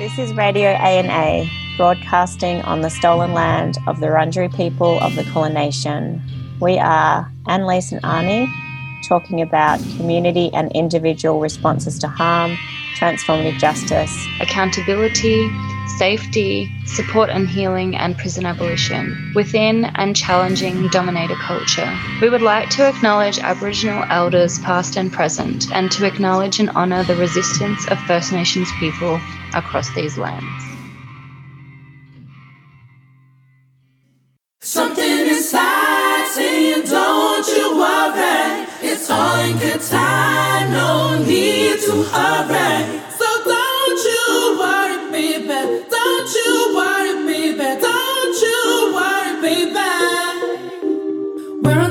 This is Radio ANA, broadcasting on the stolen land of the Wurundjeri people of the Kulin Nation. We are Annalise and Arnie talking about community and individual responses to harm, transformative justice, accountability, safety, support and healing, and prison abolition within and challenging dominator culture. We would like to acknowledge Aboriginal elders past and present, and to acknowledge and honour the resistance of First Nations people across these lands.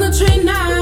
We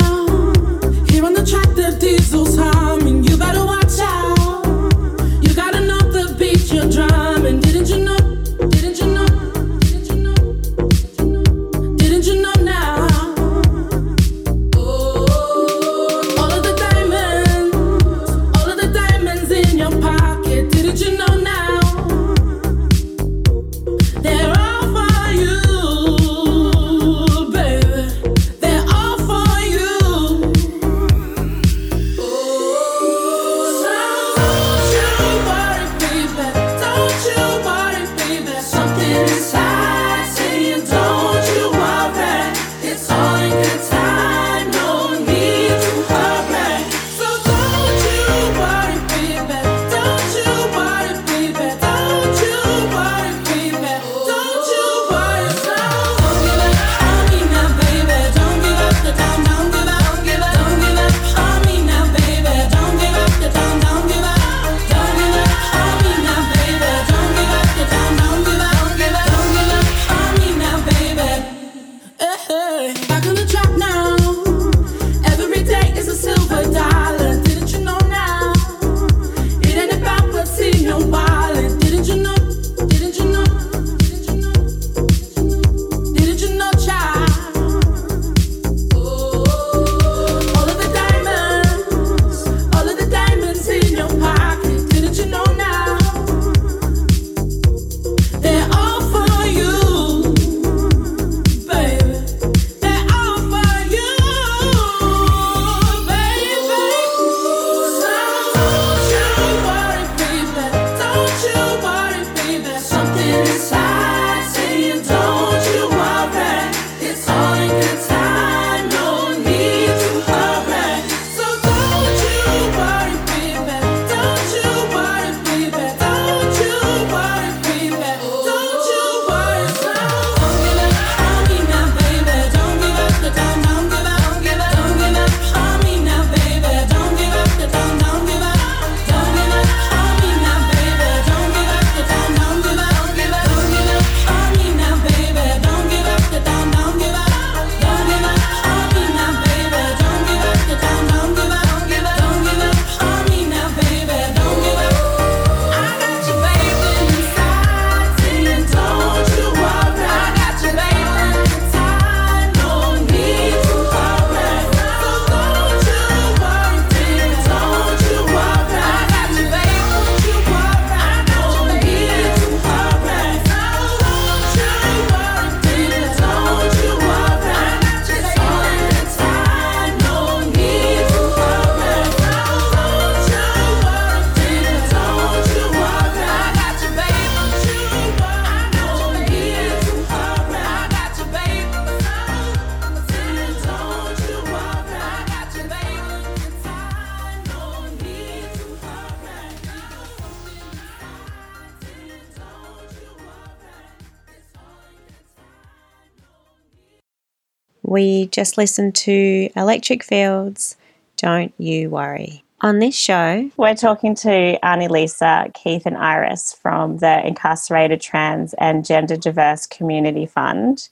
just listened to Electric Fields, Don't You Worry. On this show, we're talking to Arnie Lisa, Keith, and Iris from the Incarcerated Trans and Gender Diverse Community Fund.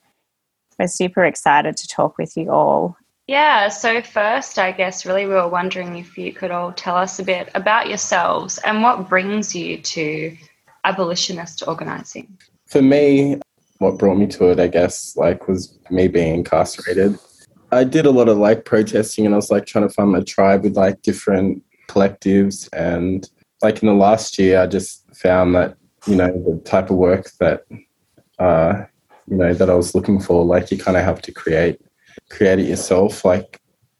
We're super excited to talk with you all. Yeah, so first, I guess really we were wondering if you could all tell us a bit about yourselves and what brings you to abolitionist organising. For me, what brought me to it, I guess, like was me being incarcerated. I did a lot of like protesting and I was like trying to find my tribe with like different collectives. And like in the last year, I just found that you know, the type of work that, uh, you know, that I was looking for. Like you kind of have to create, create it yourself, like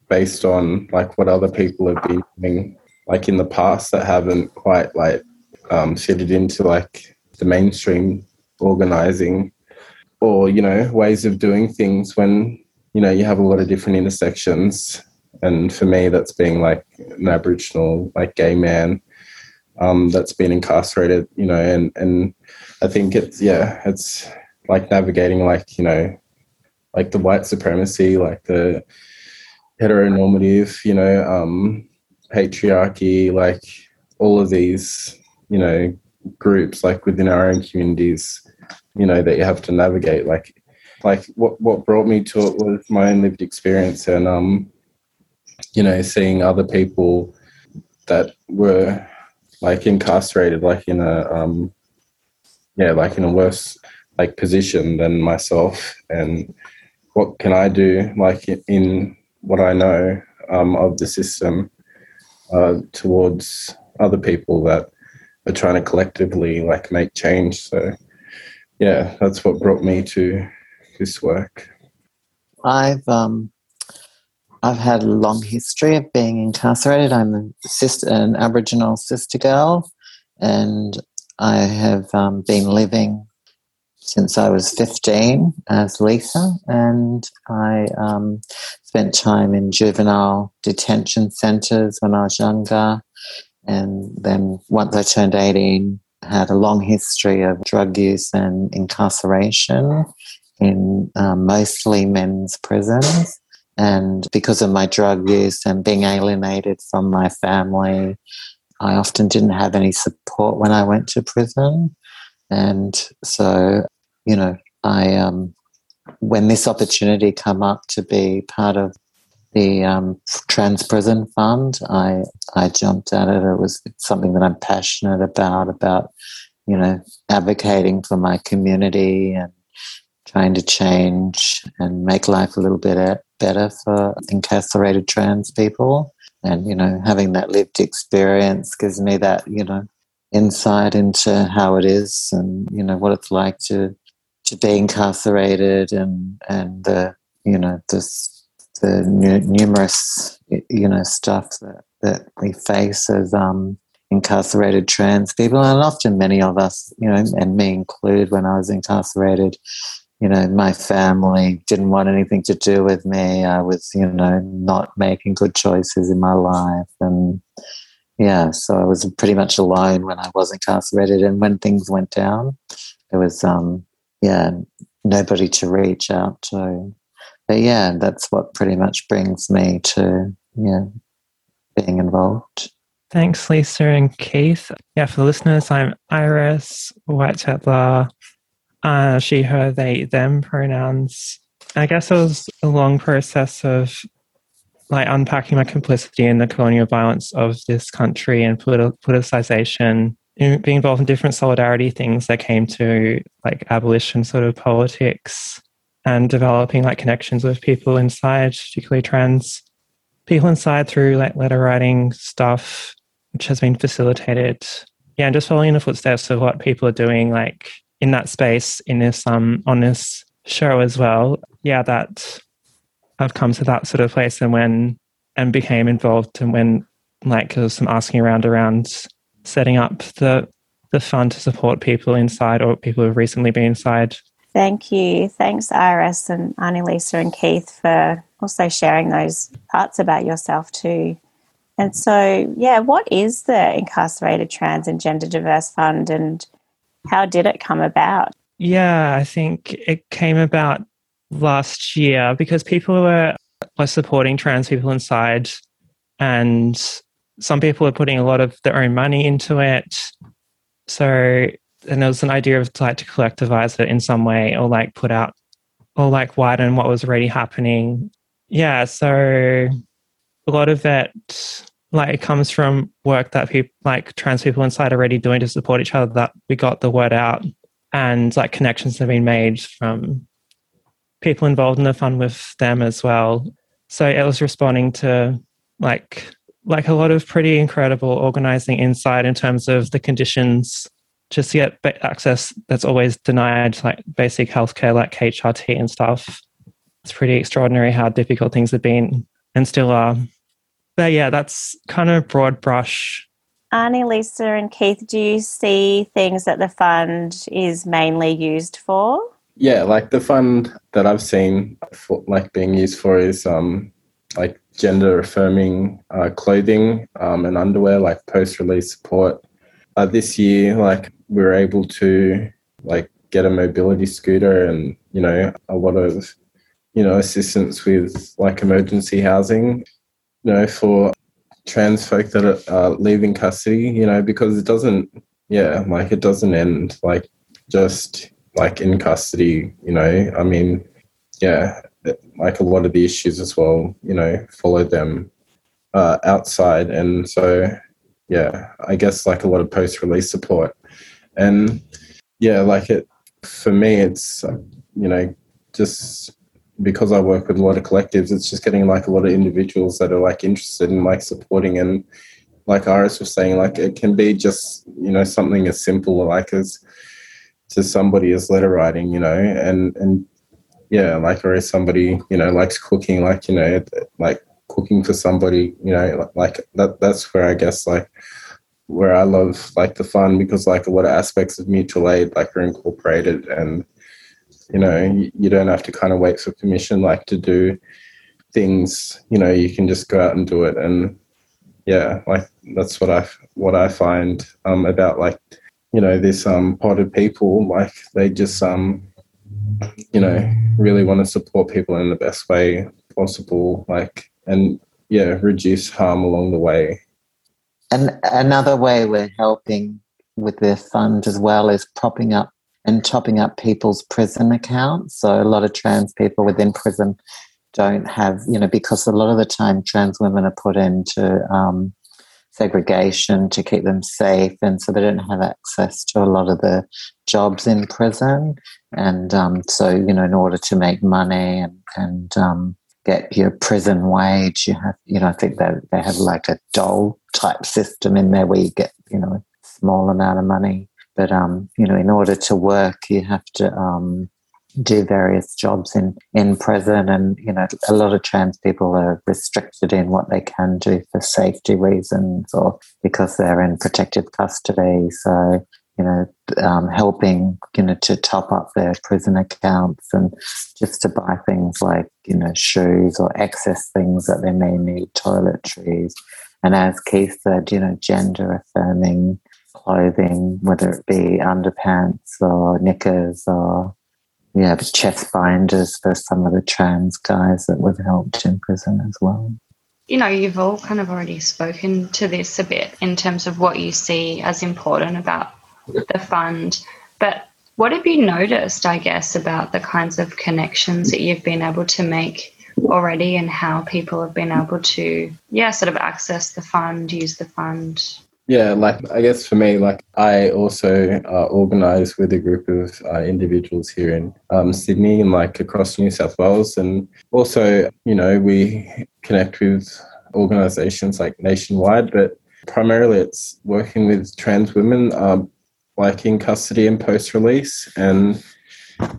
based on like what other people have been doing, like in the past that haven't quite like um, fitted into like the mainstream organizing or you know ways of doing things when you know you have a lot of different intersections. And for me that's being like an aboriginal like gay man um, that's been incarcerated you know and and i think it's yeah it's like navigating like you know like the white supremacy like the heteronormative you know um patriarchy like all of these you know groups like within our own communities you know that you have to navigate like like what what brought me to it was my own lived experience and um you know seeing other people that were like incarcerated like in a um yeah like in a worse like position than myself. And what can i do like in what i know um, of the system uh, towards other people that are trying to collectively like make change. So yeah, that's what brought me to this work. I've um, I've had a long history of being incarcerated. I'm a sister, an Aboriginal sister girl, and I have um, been living since I was 15 as Lisa, and I um, spent time in juvenile detention centres when I was younger. And then once I turned 18, had a long history of drug use and incarceration in um, mostly men's prisons. And because of my drug use and being alienated from my family, I often didn't have any support when I went to prison. And so, you know, I, um, when this opportunity come up to be part of the um, Trans Prison Fund. I I jumped at it. It was something that I'm passionate about. About you know advocating for my community and trying to change and make life a little bit better for incarcerated trans people. And you know having that lived experience gives me that you know insight into how it is and you know what it's like to to be incarcerated and and the you know this the numerous you know stuff that, that we face as um, incarcerated trans people, and often many of us, you know, and me included, when I was incarcerated, you know, my family didn't want anything to do with me. I was, you know, not making good choices in my life, and yeah, so I was pretty much alone when I was incarcerated, and when things went down, there was, um, yeah, nobody to reach out to but yeah, that's what pretty much brings me to yeah being involved. Thanks, Lisa and Keith. Yeah, for the listeners, I'm Iris Whitesettler. Uh, she, her, they, them pronouns. I guess it was a long process of like unpacking my complicity in the colonial violence of this country and politi- politicization, being involved in different solidarity things that came to like abolition sort of politics and developing like connections with people inside, particularly trans people inside through like letter writing stuff, which has been facilitated. Yeah, and just following in the footsteps of what people are doing, like in that space, in this um on this show as well. Yeah, that I've come to that sort of place and when and became involved and when like there was some asking around around setting up the the fund to support people inside or people who've recently been inside Thank you. Thanks, Iris and Annie Lisa and Keith for also sharing those parts about yourself too. And so, yeah, what is the Incarcerated Trans and Gender Diverse Fund and how did it come about? Yeah, I think it came about last year because people were, were supporting trans people inside and some people were putting a lot of their own money into it. So and there was an idea of like to collectivize it in some way or like put out or like widen what was already happening. Yeah, so a lot of that like it comes from work that people like trans people inside are already doing to support each other that we got the word out and like connections have been made from people involved in the fund with them as well. So it was responding to like like a lot of pretty incredible organizing inside in terms of the conditions just to get access that's always denied, like basic healthcare, like HRT and stuff. It's pretty extraordinary how difficult things have been and still are. But yeah, that's kind of broad brush. Arnie, Lisa, and Keith, do you see things that the fund is mainly used for? Yeah, like the fund that I've seen for, like being used for is um like gender affirming uh, clothing um, and underwear, like post release support. Uh, this year, like we were able to like get a mobility scooter and you know a lot of you know assistance with like emergency housing you know for trans folk that are uh, leaving custody you know because it doesn't yeah like it doesn't end like just like in custody you know? I mean yeah like a lot of the issues as well you know follow them uh, outside. And so yeah i guess like a lot of post release support. And yeah like it for me it's you know just because i work with a lot of collectives it's just getting like a lot of individuals that are like interested in like supporting. And like iris was saying like it can be just you know something as simple like as to somebody as letter writing you know and and yeah like or as somebody you know likes cooking like you know like cooking for somebody you know like that that's where i guess like where I love like the fun because like a lot of aspects of mutual aid like are incorporated and you know you, don't have to kind of wait for permission like to do things. You know you can just go out and do it. And yeah like that's what I what I find um about like you know this um pot of people. Like they just um you know really want to support people in the best way possible. Like and yeah reduce harm along the way. And another way we're helping with the fund as well is propping up and topping up people's prison accounts. So a lot of trans people within prison don't have, you know, because a lot of the time trans women are put into um, segregation to keep them safe, and so they don't have access to a lot of the jobs in prison. And um, so, you know, in order to make money and and um, get your prison wage. You have, you know, I think they they have like a dole type system in there where you get, you know, a small amount of money. But um, you know, in order to work, you have to um, do various jobs in in prison, and you know, a lot of trans people are restricted in what they can do for safety reasons or because they're in protective custody. So you know, um, helping, you know, to top up their prison accounts and just to buy things like, you know, shoes or excess things that they may need, toiletries. And as Keith said, you know, gender affirming clothing, whether it be underpants or knickers or, yeah, chest binders for some of the trans guys that we've helped in prison as well you know, you've all kind of already spoken to this a bit in terms of what you see as important about the fund. But what have you noticed, I guess, about the kinds of connections that you've been able to make already and how people have been able to, yeah, sort of access the fund, use the fund? Yeah, like I guess for me, like I also uh, organise with a group of uh, individuals here in um, Sydney and like across New South Wales, and also you know we connect with organisations like nationwide, but primarily it's working with trans women. Um, like in custody and post release. And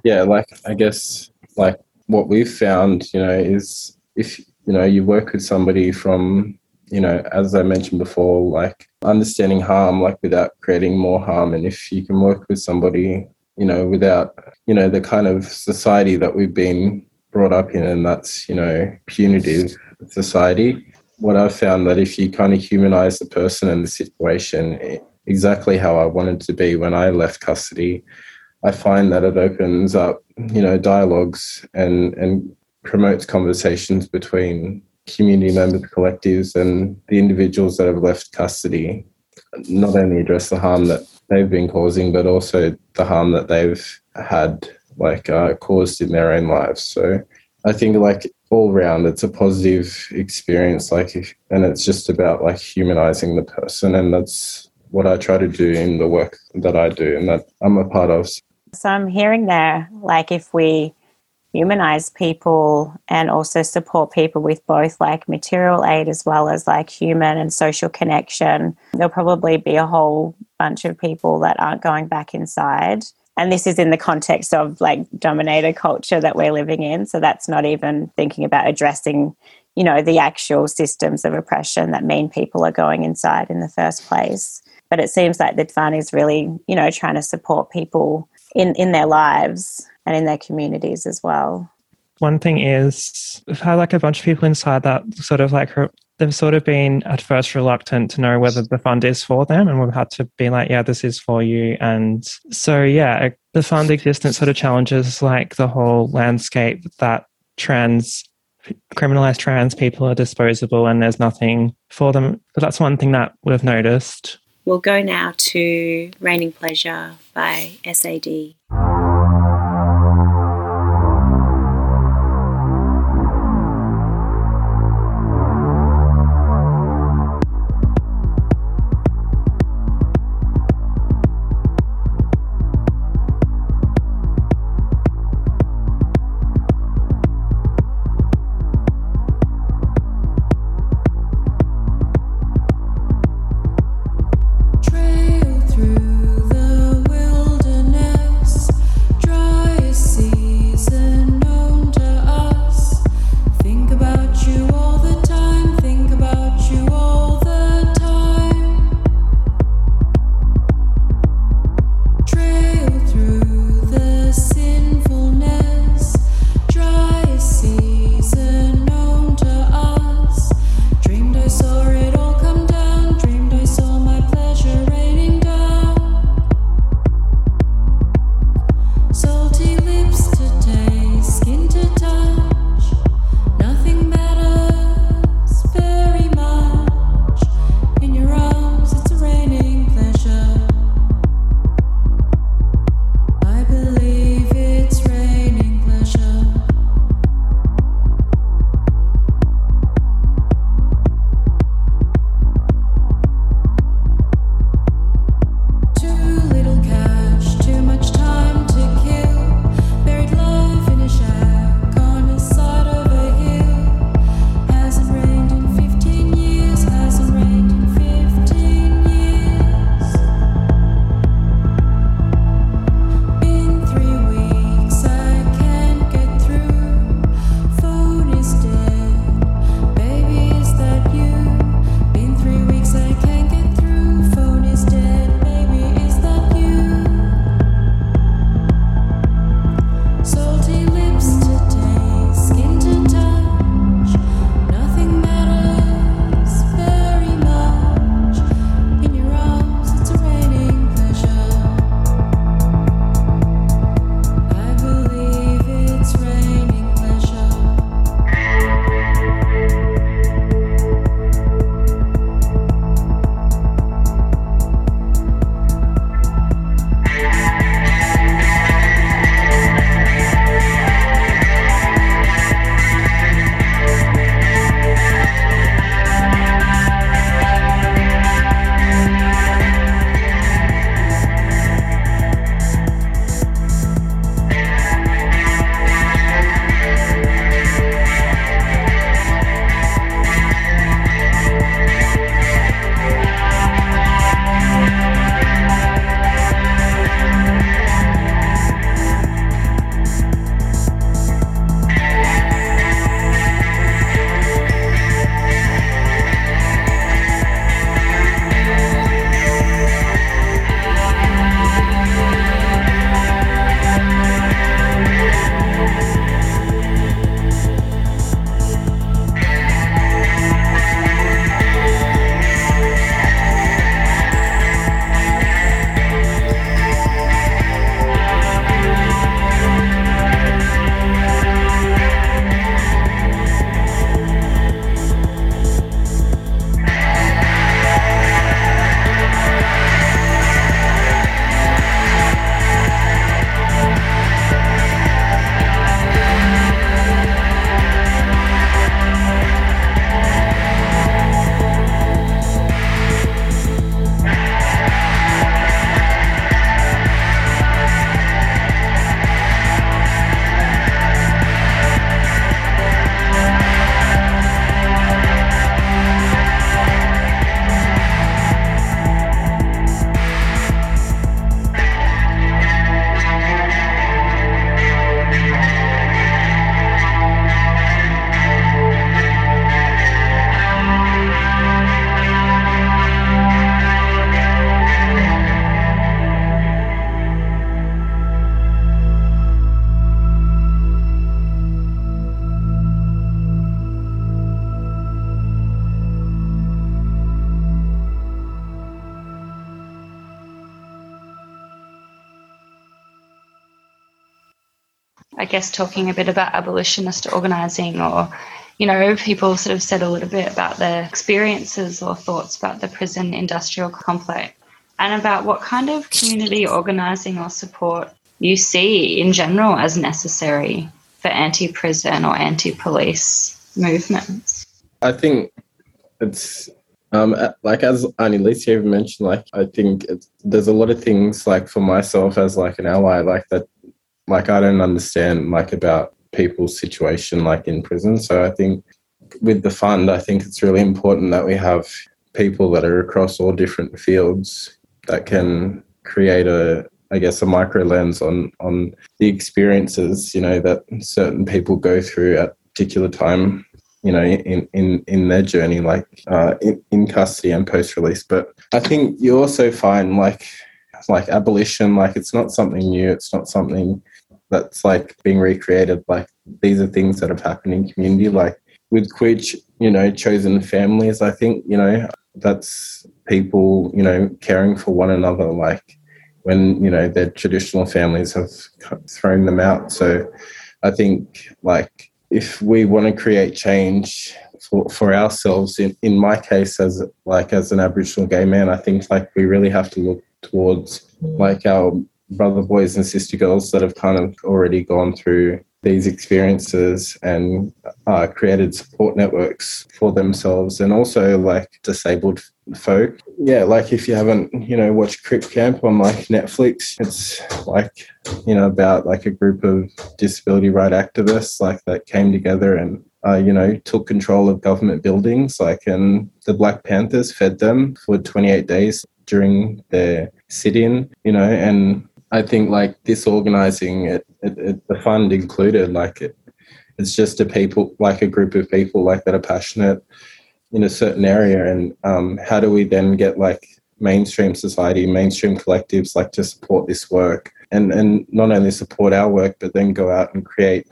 yeah, like I guess like what we've found, you know, is if you know you work with somebody from you know, as I mentioned before, like understanding harm, like without creating more harm. And if you can work with somebody, you know, without, you know, the kind of society that we've been brought up in, and that's, you know, punitive society. What I've found that if you kind of humanize the person and the situation, it, exactly how I wanted to be when I left custody, I find that it opens up, you know, dialogues and and promotes conversations between community members, collectives, and the individuals that have left custody. Not only address the harm that they've been causing, but also the harm that they've had, like uh, caused in their own lives. So I think, like all round, it's a positive experience. Like, and it's just about like humanizing the person, and that's what I try to do in the work that I do and that I'm a part of. So I'm hearing there, like if we humanize people and also support people with both like material aid as well as like human and social connection, there'll probably be a whole bunch of people that aren't going back inside. And this is in the context of like dominator culture that we're living in. So that's not even thinking about addressing, you know, the actual systems of oppression that mean people are going inside in the first place. But it seems like the fund is really, you know, trying to support people in, in their lives and in their communities as well. One thing is, we've had like a bunch of people inside that sort of like they've sort of been at first reluctant to know whether the fund is for them, and we've had to be like, yeah, this is for you. And so, yeah, the fund existence sort of challenges like the whole landscape that trans criminalized trans people are disposable and there's nothing for them. But that's one thing that we've noticed. We'll go now to Raining Pleasure by SAD. Guess, talking a bit about abolitionist organising or you know, people sort of said a little bit about their experiences or thoughts about the prison industrial complex and about what kind of community organising or support you see in general as necessary for anti prison or anti police movements. I think it's um, like as Annalisa even mentioned, like I think there's a lot of things like for myself as like an ally, like that, like I don't understand like about people's situation like in prison. So I think with the fund, I think it's really important that we have people that are across all different fields that can create a I guess a micro lens on on the experiences you know that certain people go through at particular time you know in in in their journey like uh, in, in custody and post release but I think you also find like like abolition like it's not something new it's not something that's like being recreated. Like these are things that have happened in community. Like with Quidge, you know, chosen families. I think you know that's people you know caring for one another. Like when you know their traditional families have thrown them out. So I think like if we want to create change for, for ourselves in, in my case as like as an aboriginal gay man i think like we really have to look towards like our brother boys and sister girls that have kind of already gone through these experiences and uh, created support networks for themselves and also like disabled folk. Yeah, like if you haven't, you know, watched Crip Camp on like Netflix, it's like, you know, about like a group of disability right activists like that came together and uh, you know, took control of government buildings, like, and the Black Panthers fed them for 28 days during their sit-in, you know, and I think like disorganizing it, it, it, the fund included, like it, it's just a people, like a group of people like that are passionate in a certain area. And um, how do we then get like mainstream society, mainstream collectives like to support this work and, and not only support our work, but then go out and create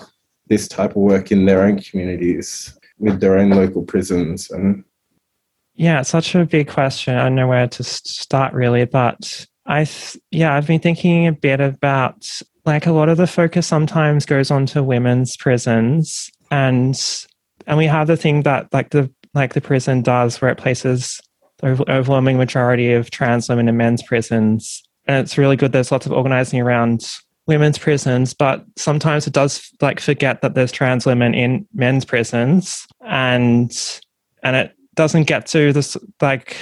this type of work in their own communities with their own local prisons and yeah, such a big question. I don't know where to start really, but I yeah, I've been thinking a bit about like a lot of the focus sometimes goes on to women's prisons and and we have the thing that like the like the prison does where it places the overwhelming majority of trans women in men's prisons. And it's really good there's lots of organizing around women's prisons but sometimes it does like forget that there's trans women in men's prisons and and it doesn't get to this like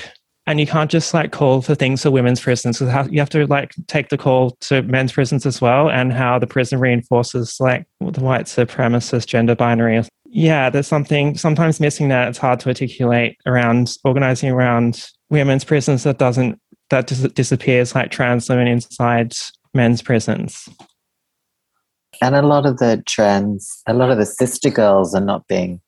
and you can't just like call for things for women's prisons. Because you have to like take the call to men's prisons as well and how the prison reinforces like the white supremacist gender binary. Yeah there's something sometimes missing that it's hard to articulate around organizing around women's prisons that doesn't that dis- disappears like trans women inside men's prisons. And a lot of the trans a lot of the sister girls are not being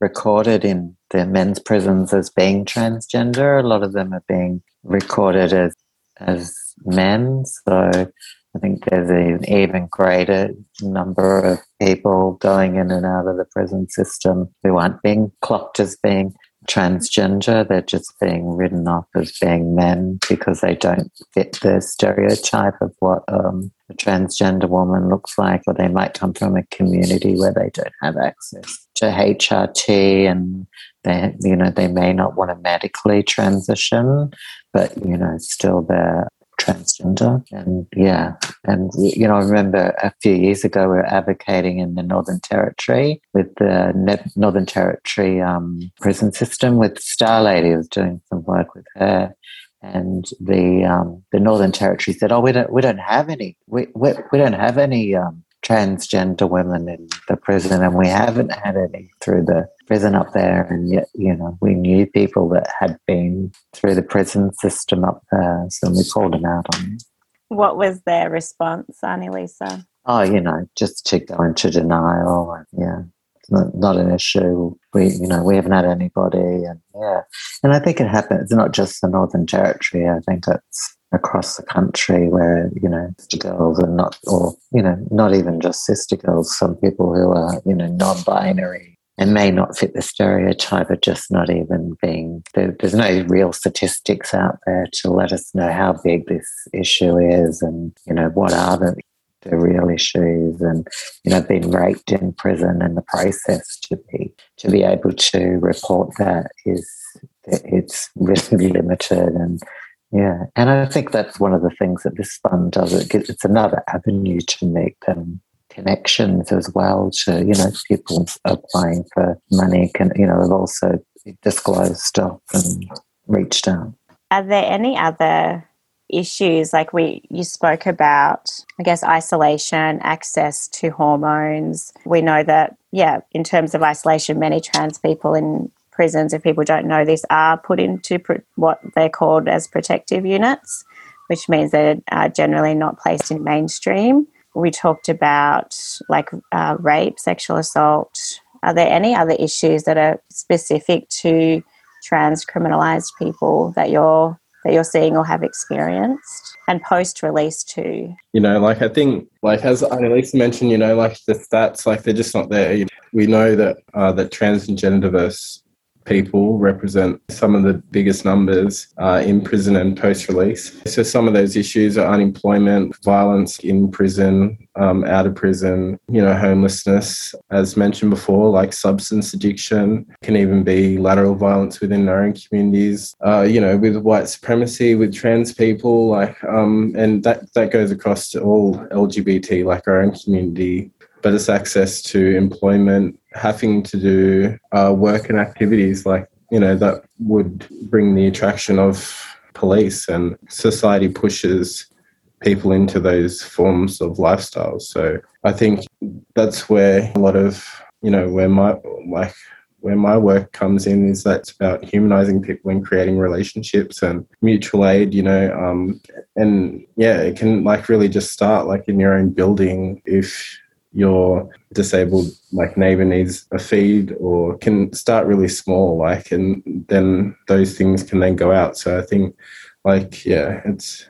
recorded in the men's prisons as being transgender. A lot of them are being recorded as as men. So I think there's an even greater number of people going in and out of the prison system who aren't being clocked as being transgender. They're just being written off as being men because they don't fit the stereotype of what um, a transgender woman looks like, or they might come from a community where they don't have access to HRT and they, you know, they may not want to medically transition, but, you know, still they're transgender. And yeah, and, you know, I remember a few years ago we were advocating in the Northern Territory with the Northern Territory um, prison system with Star Lady. Was doing some work with her and the um, the Northern Territory said, "Oh, we don't we don't have any we we, we don't have any um, transgender women in the prison, and we haven't had any through the prison up there. And yet, you know, we knew people that had been through the prison system up there, so we called them out on it. What was their response, Annie Lisa? Oh, you know, just to go into denial. And, yeah, not, not an issue. We, you know, we haven't had anybody, and yeah, and I think it happens. It's not just the Northern Territory. I think it's across the country where you know sister girls are not or you know not even just sister girls some people who are you know non-binary and may not fit the stereotype of just not even being there, there's no real statistics out there to let us know how big this issue is and you know what are the the real issues and you know being raped in prison and the process to be to be able to report that is it's really limited and yeah and i think that's one of the things that this fund does. It it's another avenue to make them connections as well to you know people applying for money can you know have also disclosed stuff and reached out. Are there any other issues? Like we you spoke about i guess isolation access to hormones. We know that yeah in terms of isolation many trans people in prisons if people don't know this are put into pr- what they're called as protective units which means they're uh, generally not placed in mainstream we talked about like uh, rape sexual assault are there any other issues that are specific to trans criminalized people that you're that you're seeing or have experienced and post release too? You know, like I think, like as Annalisa mentioned, you know, like the stats, like they're just not there. We know that uh, that trans and gender diverse people represent some of the biggest numbers uh, in prison and post release. So, some of those issues are unemployment, violence in prison, um, out of prison, you know, homelessness, as mentioned before, like substance addiction, can even be lateral violence within our own communities, uh, you know, with white supremacy, with trans people, like, um, and that, that goes across to all LGBT, like our own community but it's access to employment, having to do uh, work and activities like, you know, that would bring the attraction of police and society pushes people into those forms of lifestyles. So I think that's where a lot of, you know, where my, like, where my work comes in is that it's about humanizing people and creating relationships and mutual aid, you know. Um, and yeah, it can like really just start like in your own building if your disabled like neighbor needs a feed or can start really small like and then those things can then go out. So i think like yeah it's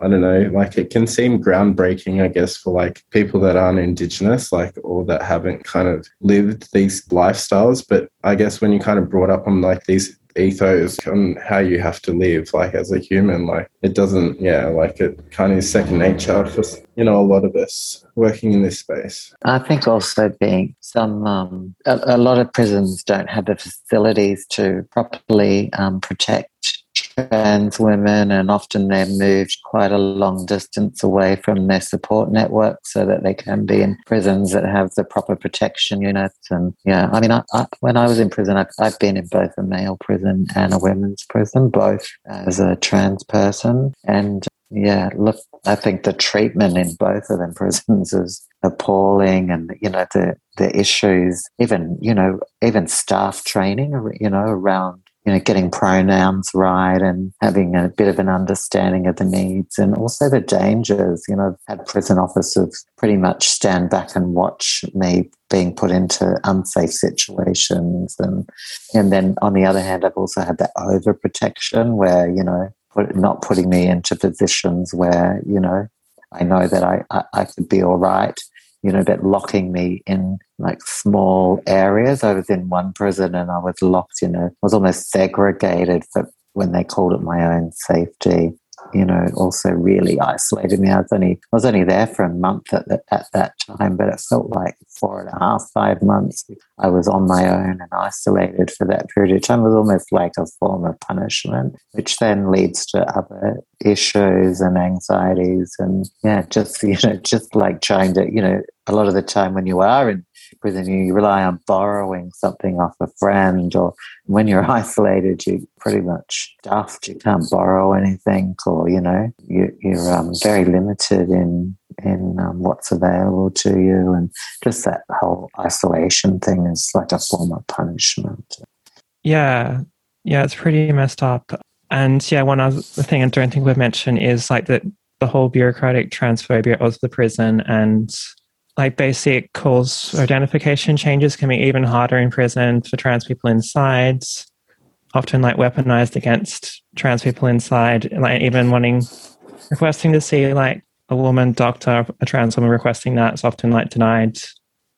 i don't know like it can seem groundbreaking i guess for like people that aren't indigenous like or that haven't kind of lived these lifestyles. But i guess when you kind of brought up on like these ethos on how you have to live like as a human like it doesn't yeah like it kind of is second nature for you know a lot of us working in this space. I think also being some um, a, a, lot of prisons don't have the facilities to properly um, protect trans women, and often they're moved quite a long distance away from their support network so that they can be in prisons that have the proper protection units. And yeah, I mean, I, I, when I was in prison, I, I've been in both a male prison and a women's prison, both as a trans person. And yeah, look, I think the treatment in both of them prisons is appalling and you know the the issues even you know even staff training you know around you know, getting pronouns right and having a bit of an understanding of the needs and also the dangers. You know, I've had prison officers pretty much stand back and watch me being put into unsafe situations. And, and then on the other hand, I've also had that overprotection where, you know, put, not putting me into positions where, you know, I know that I, I, I could be all right you know, but locking me in like small areas. I was in one prison and I was locked in a, I was almost segregated for when they called it my own safety you know, also really isolated me. I was only I was only there for a month at, the, at that time, but it felt like four and a half, five months. I was on my own and isolated for that period of time. It was almost like a form of punishment, which then leads to other issues and anxieties, and yeah, just you know, just like trying to, you know, a lot of the time when you are in prison, you rely on borrowing something off a friend, or when you're isolated, you pretty much stuffed. You can't borrow anything, or you know, you, are um, very limited in in um, what's available to you, and just that whole isolation thing is like a form of punishment. Yeah, yeah, it's pretty messed up. And yeah, one other thing I don't think we've mentioned is like that the whole bureaucratic transphobia of the prison and like basic cause identification changes can be even harder in prison for trans people inside often like weaponized against trans people inside like even wanting requesting to see like a woman doctor a trans woman requesting that is often like denied.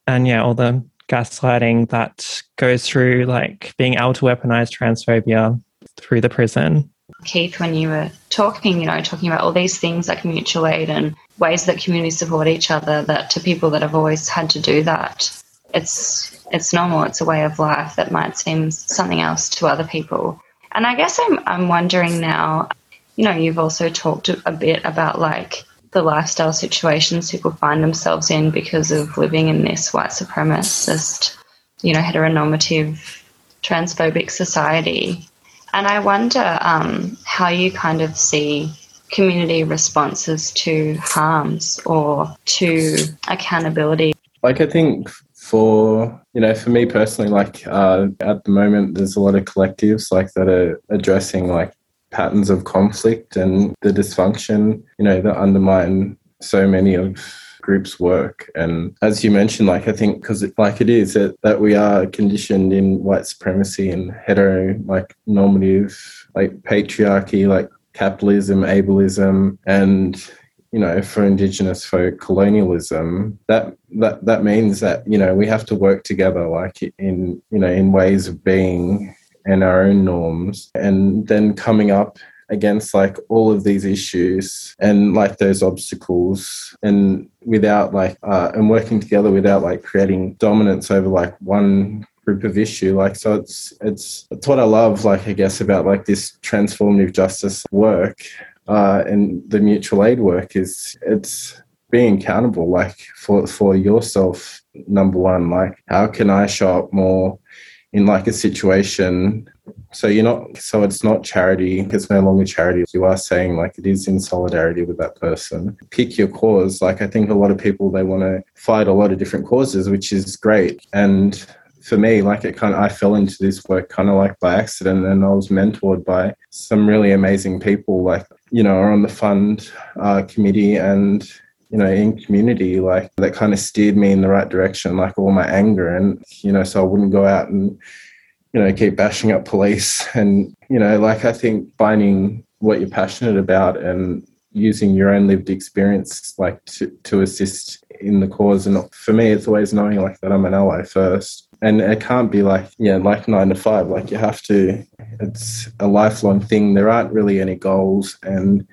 And yeah all the gaslighting that goes through like being able to weaponize transphobia through the prison Keith, when you were talking, you know, talking about all these things like mutual aid and ways that communities support each other, that to people that have always had to do that, it's it's normal. It's a way of life that might seem something else to other people. And I guess I'm I'm wondering now, you know, you've also talked a bit about like the lifestyle situations people find themselves in because of living in this white supremacist, you know, heteronormative, transphobic society. And I wonder um, how you kind of see community responses to harms or to accountability. Like, I think for you know for me personally like uh, at the moment there's a lot of collectives like that are addressing like patterns of conflict and the dysfunction you know that undermine so many of groups work. And as you mentioned like i think because like it is that, that we are conditioned in white supremacy and hetero like normative like patriarchy like capitalism ableism and you know, for Indigenous folk, colonialism, that that that means that you know we have to work together, like in you know in ways of being and our own norms, and then coming up against like all of these issues and like those obstacles and without like uh, and working together without like creating dominance over like one group of issue. Like so it's it's it's what i love like i guess about like this transformative justice work uh, and the mutual aid work is it's being accountable like for for yourself number one. Like how can i show up more in like a situation so you're not so it's not charity it's no longer charity. You are saying like it is in solidarity with that person. Pick your cause. Like i think a lot of people they want to fight a lot of different causes which is great. And for me, like it kind of, I fell into this work kind of like by accident, and I was mentored by some really amazing people, like you know, are on the fund uh, committee and you know in community, like that kind of steered me in the right direction, like all my anger, and you know, so I wouldn't go out and you know keep bashing up police, and you know, like I think finding what you're passionate about and using your own lived experience like to, to assist in the cause. And for me it's always knowing like that i'm an ally first. And it can't be like yeah like nine to five. Like you have to it's a lifelong thing. There aren't really any goals and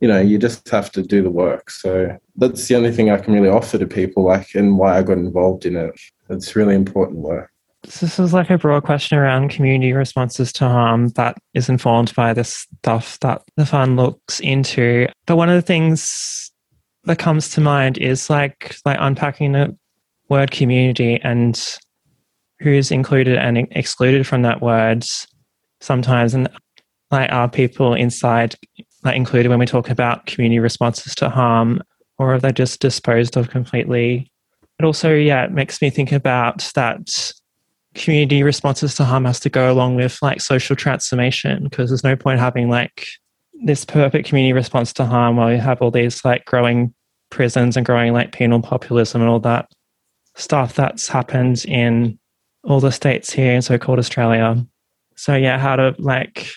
you know you just have to do the work. So that's the only thing i can really offer to people like and why i got involved in it. It's really important work this is like a broad question around community responses to harm that is informed by the stuff that the fund looks into. But one of the things that comes to mind is like like unpacking the word community and who's included and excluded from that word sometimes and like are people inside like included when we talk about community responses to harm or are they just disposed of completely it also yeah it makes me think about that community responses to harm has to go along with like social transformation because there's no point having like this perfect community response to harm while you have all these like growing prisons and growing like penal populism and all that stuff that's happened in all the states here in so-called Australia. So yeah, how to like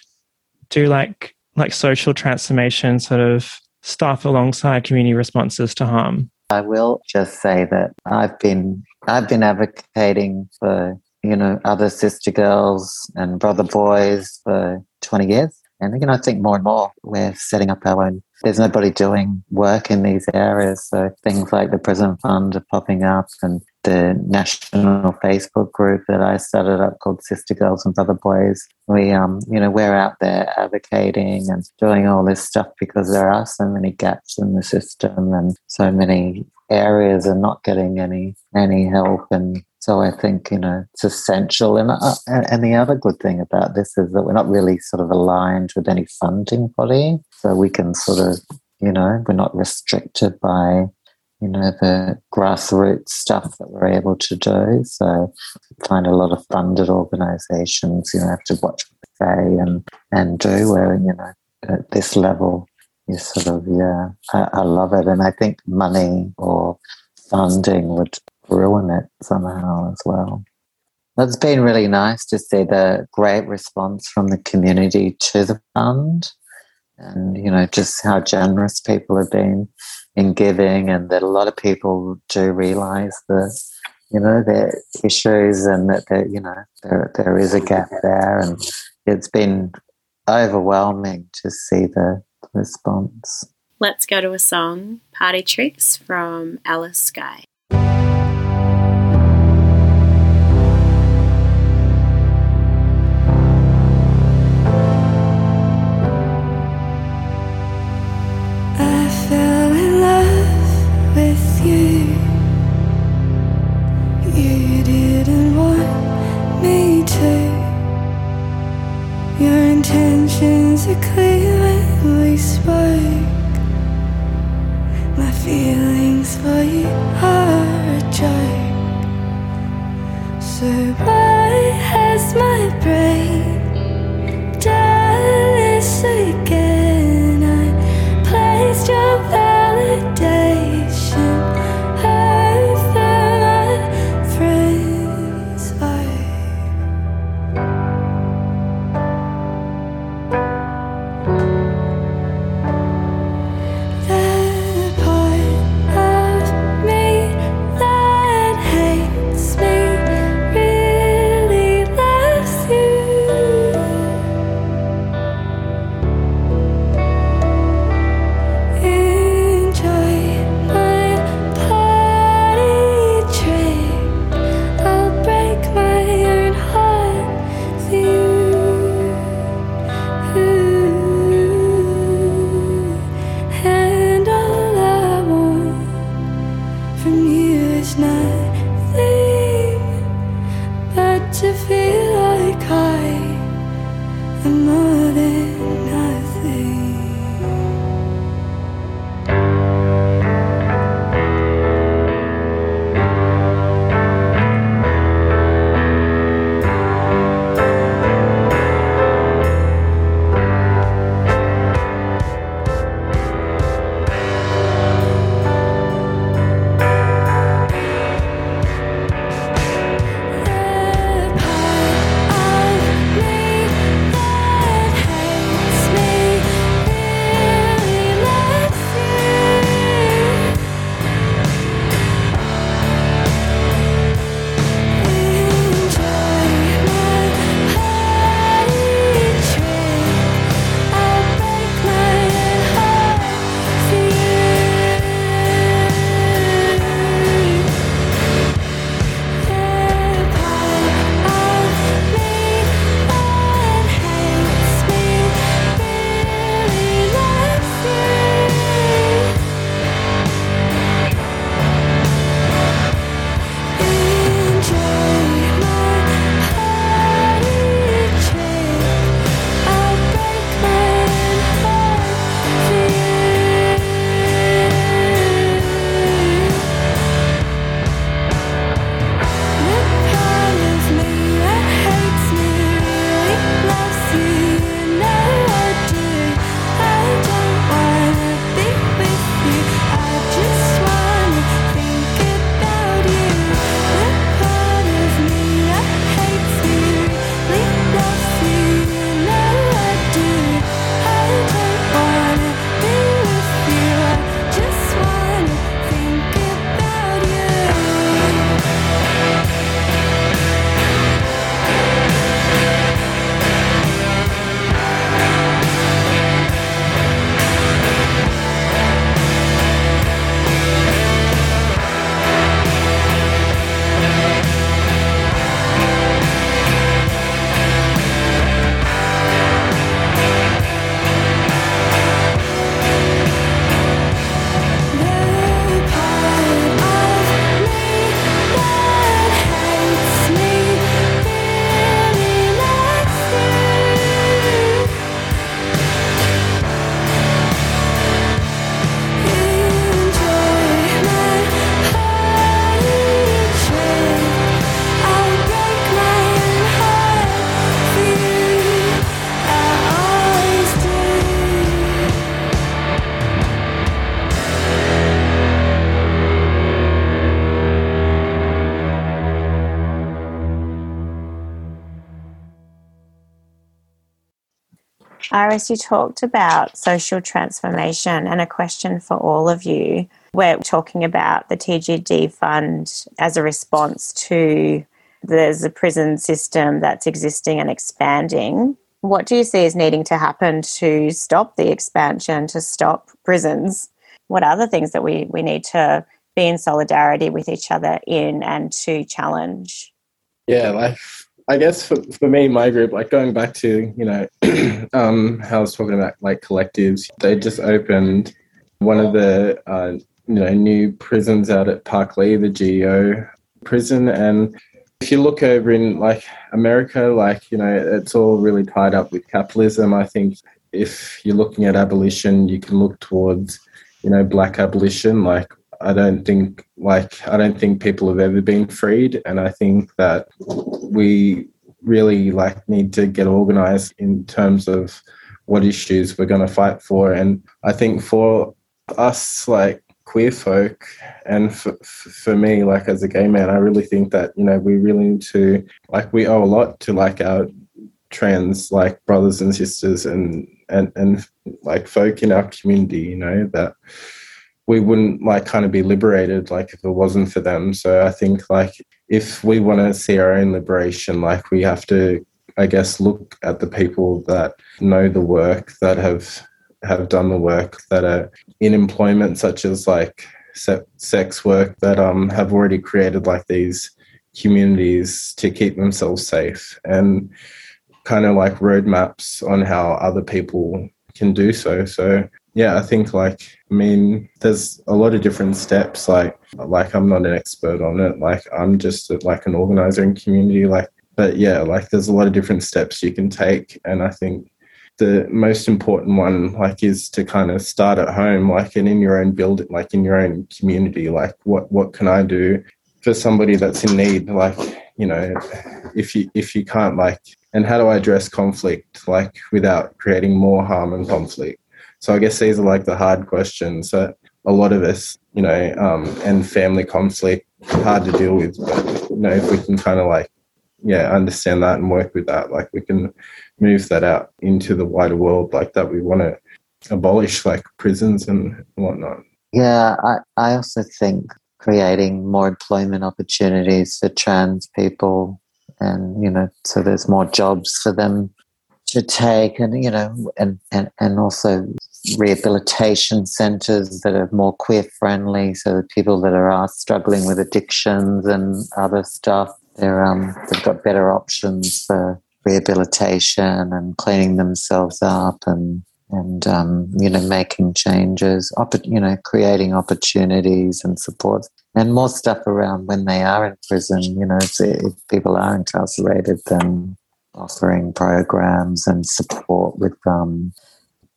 do like like social transformation sort of stuff alongside community responses to harm. I will just say that I've been I've been advocating for you know other sister girls and brother boys for 20 years and you know I think more and more we're setting up our own there's nobody doing work in these areas. So things like the Prison Fund are popping up and the national Facebook group that I started up called Sister Girls and Brother Boys. We, um, you know, we're out there advocating and doing all this stuff because there are so many gaps in the system and so many areas are not getting any any help and so I think you know it's essential. And uh, and the other good thing about this is that we're not really sort of aligned with any funding body, so we can sort of you know we're not restricted by you know the grassroots stuff that we're able to do. So find a lot of funded organisations you know have to watch what they say and and do where you know at this level you sort of yeah I, I love it, and I think money or funding would ruin it somehow as well. It's been really nice to see the great response from the community to the fund and, you know, just how generous people have been in giving and that a lot of people do realize that, you know, their issues and that, there, you know, there, there is a gap there and it's been overwhelming to see the response. Let's go to a song, Party Tricks from Alice Skye. Iris, you talked about social transformation and a question for all of you. We're talking about the TGD fund as a response to there's a prison system that's existing and expanding. what do you see as needing to happen to stop the expansion, to stop prisons? What the things that we, we need to be in solidarity with each other in and to challenge? Yeah, I guess for, for me, my group, like going back to, you know, um, how I was talking about like collectives, they just opened one of the, uh, you know, new prisons out at Parklea, the GEO prison. And if you look over in like America, like, you know, it's all really tied up with capitalism. I think if you're looking at abolition, you can look towards, you know, black abolition. Like, I don't think like I don't think people have ever been freed, and I think that we really like need to get organized in terms of what issues we're going to fight for. And I think for us, like queer folk and for, for me like as a gay man i really think that you know we really need to like we owe a lot to like our trans like brothers and sisters and and and like folk in our community you know that we wouldn't like kind of be liberated like if it wasn't for them so i think like if we want to see our own liberation like we have to i guess look at the people that know the work that have have done the work that are in employment, such as like sex work, that um, have already created like these communities to keep themselves safe and kind of like roadmaps on how other people can do so. So yeah, I think like I mean, there's a lot of different steps. Like like I'm not an expert on it. Like I'm just like an organizer in community. Like but yeah, like there's a lot of different steps you can take, and I think the most important one like is to kind of start at home like and in your own building like in your own community like what what can i do for somebody that's in need like you know if you if you can't like and how do i address conflict like without creating more harm and conflict so i guess these are like the hard questions that a lot of us you know um and family conflict hard to deal with but you know if we can kind of like yeah understand that and work with that like we can move that out into the wider world like that we want to abolish like prisons and whatnot. Yeah i, I also think creating more employment opportunities for trans people and you know so there's more jobs for them to take and you know and and, and also rehabilitation centers that are more queer friendly so the people that are struggling with addictions and other stuff they're um they've got better options for rehabilitation and cleaning themselves up and and um, you know making changes, you know creating opportunities and support and more stuff around when they are in prison. You know, if, if people are incarcerated, then offering programs and support with um,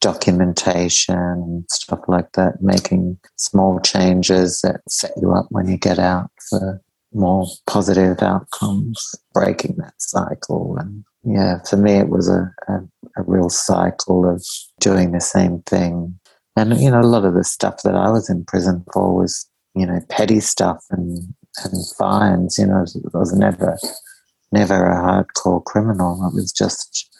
documentation and stuff like that, making small changes that set you up when you get out for more positive outcomes, breaking that cycle and yeah, for me, it was a, a, a, real cycle of doing the same thing. And, you know, a lot of the stuff that I was in prison for was, you know, petty stuff and, and fines. You know, I was never, never a hardcore criminal. It was just,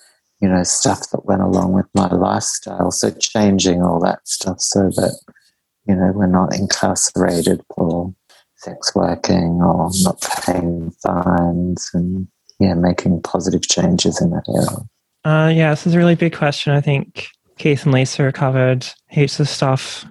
you know, stuff that went along with my lifestyle. So changing all that stuff so that, you know, we're not incarcerated for sex working or not paying fines and yeah, making positive changes in that area? Uh, yeah, this is a really big question. I think Keith and Lisa covered heaps of stuff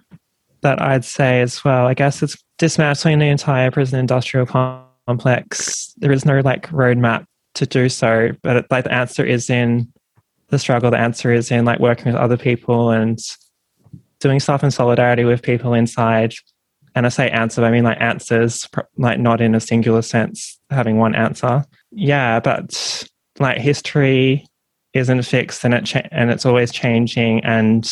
that I'd say as well. I guess it's dismantling the entire prison industrial complex. There is no like roadmap to do so, but it, like the answer is in the struggle. The answer is in like working with other people and doing stuff in solidarity with people inside. And I say answer, I mean like answers, like not in a singular sense, having one answer yeah, but like history isn't fixed and it cha- and it's always changing and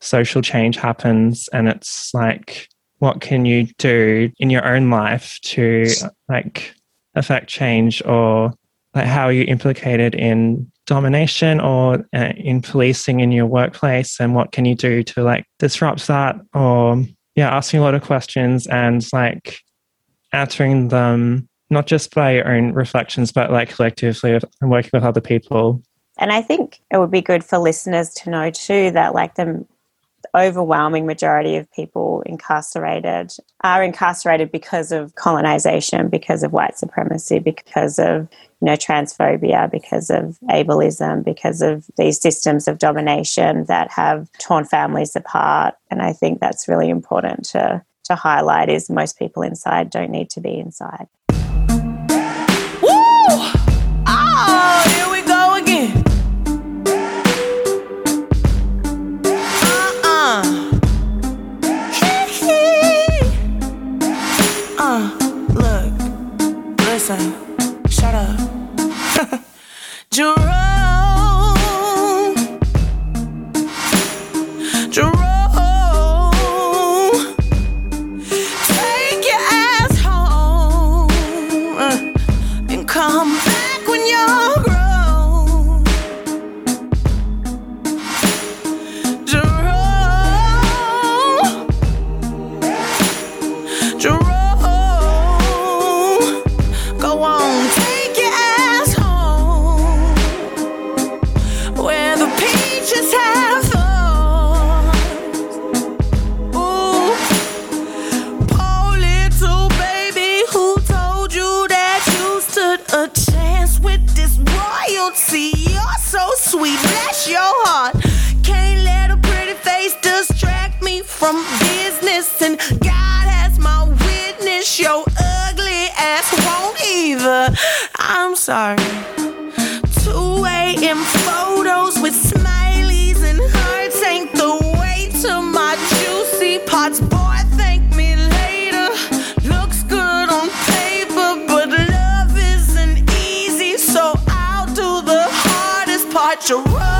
social change happens and it's like what can you do in your own life to like affect change or like how are you implicated in domination or uh, in policing in your workplace and what can you do to like disrupt that or yeah asking a lot of questions and like answering them not just by your own reflections, but like collectively and working with other people. And I think it would be good for listeners to know too that like the overwhelming majority of people incarcerated are incarcerated because of colonization, because of white supremacy, because of you know transphobia, because of ableism, because of these systems of domination that have torn families apart. And I think that's really important to to highlight is most people inside don't need to be inside. Listen, hardest part. Jerome,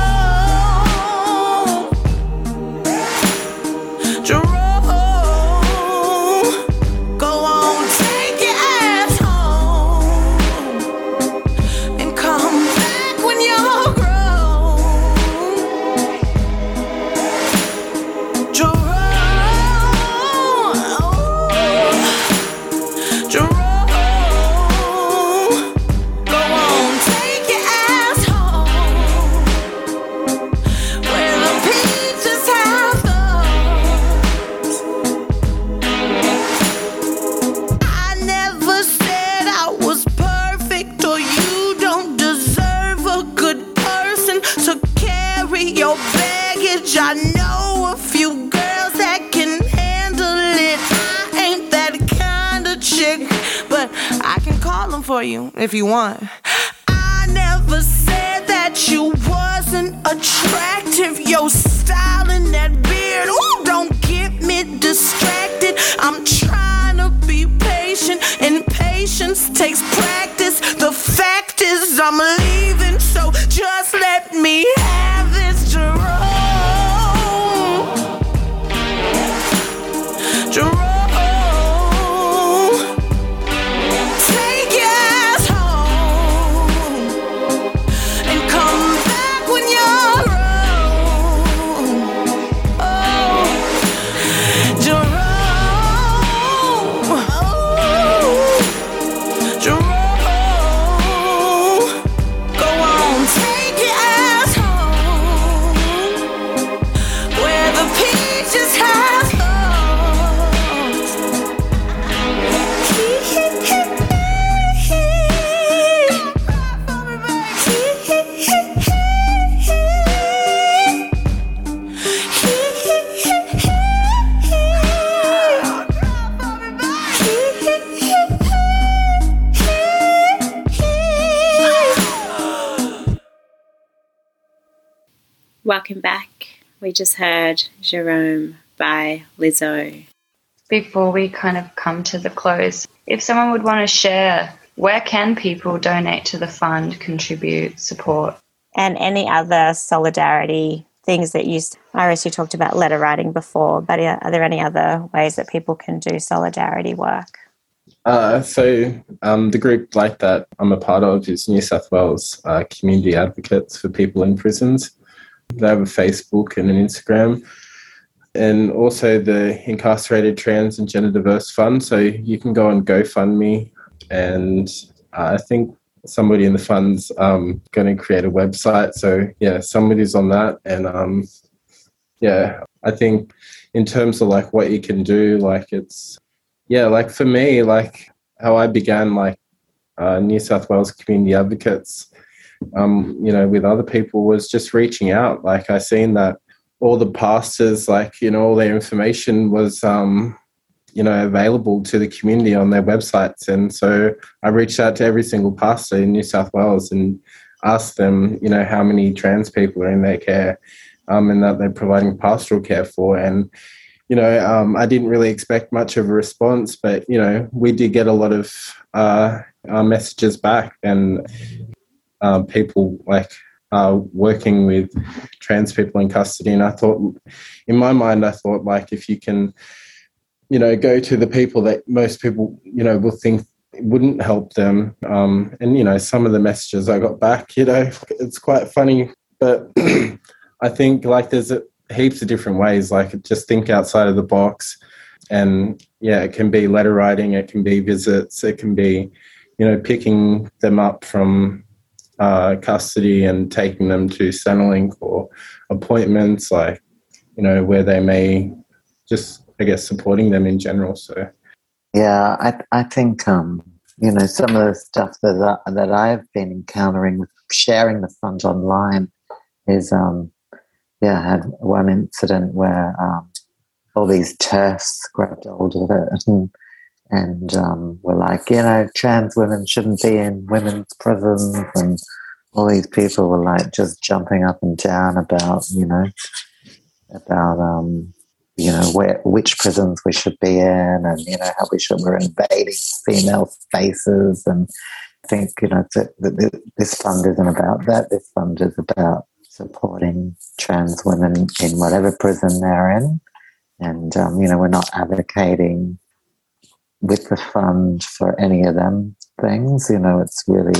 if you want. We just heard Jerome by Lizzo. Before we kind of come to the close, if someone would want to share, where can people donate to the fund, contribute, support? and any other solidarity things that you iris you talked about letter writing before but are are there any other ways that people can do solidarity work Uh, so um, the group like that I'm a part of is New South Wales uh, Community Advocates for People in Prisons. They have a Facebook and an Instagram, and also the Incarcerated Trans and Gender Diverse Fund. So you can go on GoFundMe, and I think somebody in the fund's um, going to create a website. So yeah, somebody's on that, and um, yeah, I think in terms of like what you can do, like it's yeah, like for me, like how I began like uh, New South Wales community advocates, um, you know, with other people was just reaching out. Like I seen that all the pastors, like you know, all their information was um, you know available to the community on their websites, and so I reached out to every single pastor in New South Wales and asked them, you know, how many trans people are in their care, um, and that they're providing pastoral care for, and you know, um, I didn't really expect much of a response, but you know, we did get a lot of uh, messages back, and uh, people like uh, working with trans people in custody. And I thought, in my mind, I thought like if you can, you know, go to the people that most people, you know, will think wouldn't help them. Um, and you know, some of the messages I got back, you know, it's quite funny, but I think like there's a heaps of different ways. Like just think outside of the box, and yeah, it can be letter writing, it can be visits, it can be you know picking them up from uh, custody and taking them to Centrelink or appointments, like you know where they may just I guess supporting them in general. So yeah, I I think um, you know some of the stuff that I, that I've been encountering with sharing the fund online is um, yeah, I had one incident where um, all these TERFs grabbed hold of it and, and um, were like, you know, trans women shouldn't be in women's prisons. And all these people were like just jumping up and down about, you know, about, um, you know, where, which prisons we should be in and, you know, how we should, we're invading female spaces. And I think, you know, that this fund isn't about that. This fund is about supporting trans women in whatever prison they're in. And, um, you know, we're not advocating with the fund for any of them things. You know, it's really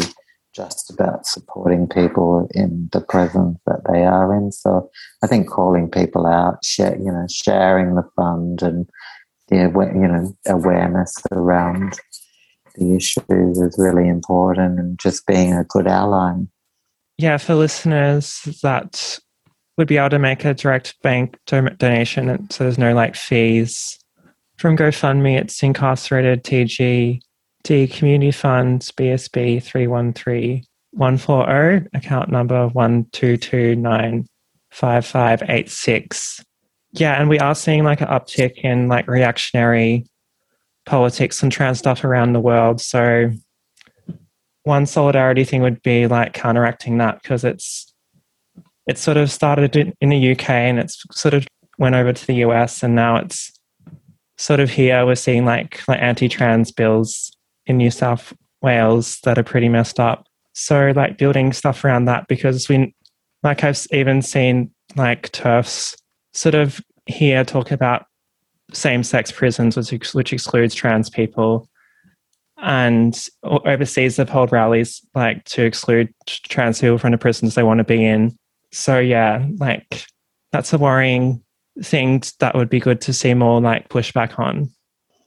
just about supporting people in the prisons that they are in. So I think calling people out, share, you know, sharing the fund and, yeah, you know, awareness around the issues is really important and just being a good ally yeah, for listeners that would be able to make a direct bank donation, so there's no like fees from GoFundMe. It's Incarcerated TG D Community Funds BSB three one three one four zero account number one two two nine five five eight six. Yeah, and we are seeing like an uptick in like reactionary politics and trans stuff around the world. So one solidarity thing would be like counteracting that because it's it sort of started in the UK and it's sort of went over to the US and now it's sort of here we're seeing like like anti-trans bills in New South Wales that are pretty messed up. So like building stuff around that because we like I've even seen like TERFs sort of here talk about same-sex prisons which, which excludes trans people and overseas they've held rallies like to exclude trans people from the prisons they want to be in. So yeah, like that's a worrying thing that would be good to see more like pushback on.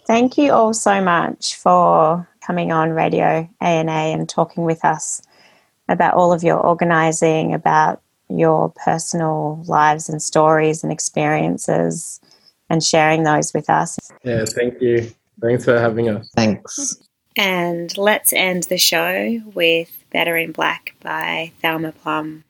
Thank you all so much for coming on Radio ANA and talking with us about all of your organising, about your personal lives and stories and experiences and sharing those with us. Yeah, thank you. Thanks for having us. Thanks. And let's end the show with Better in Black by Thelma Plum.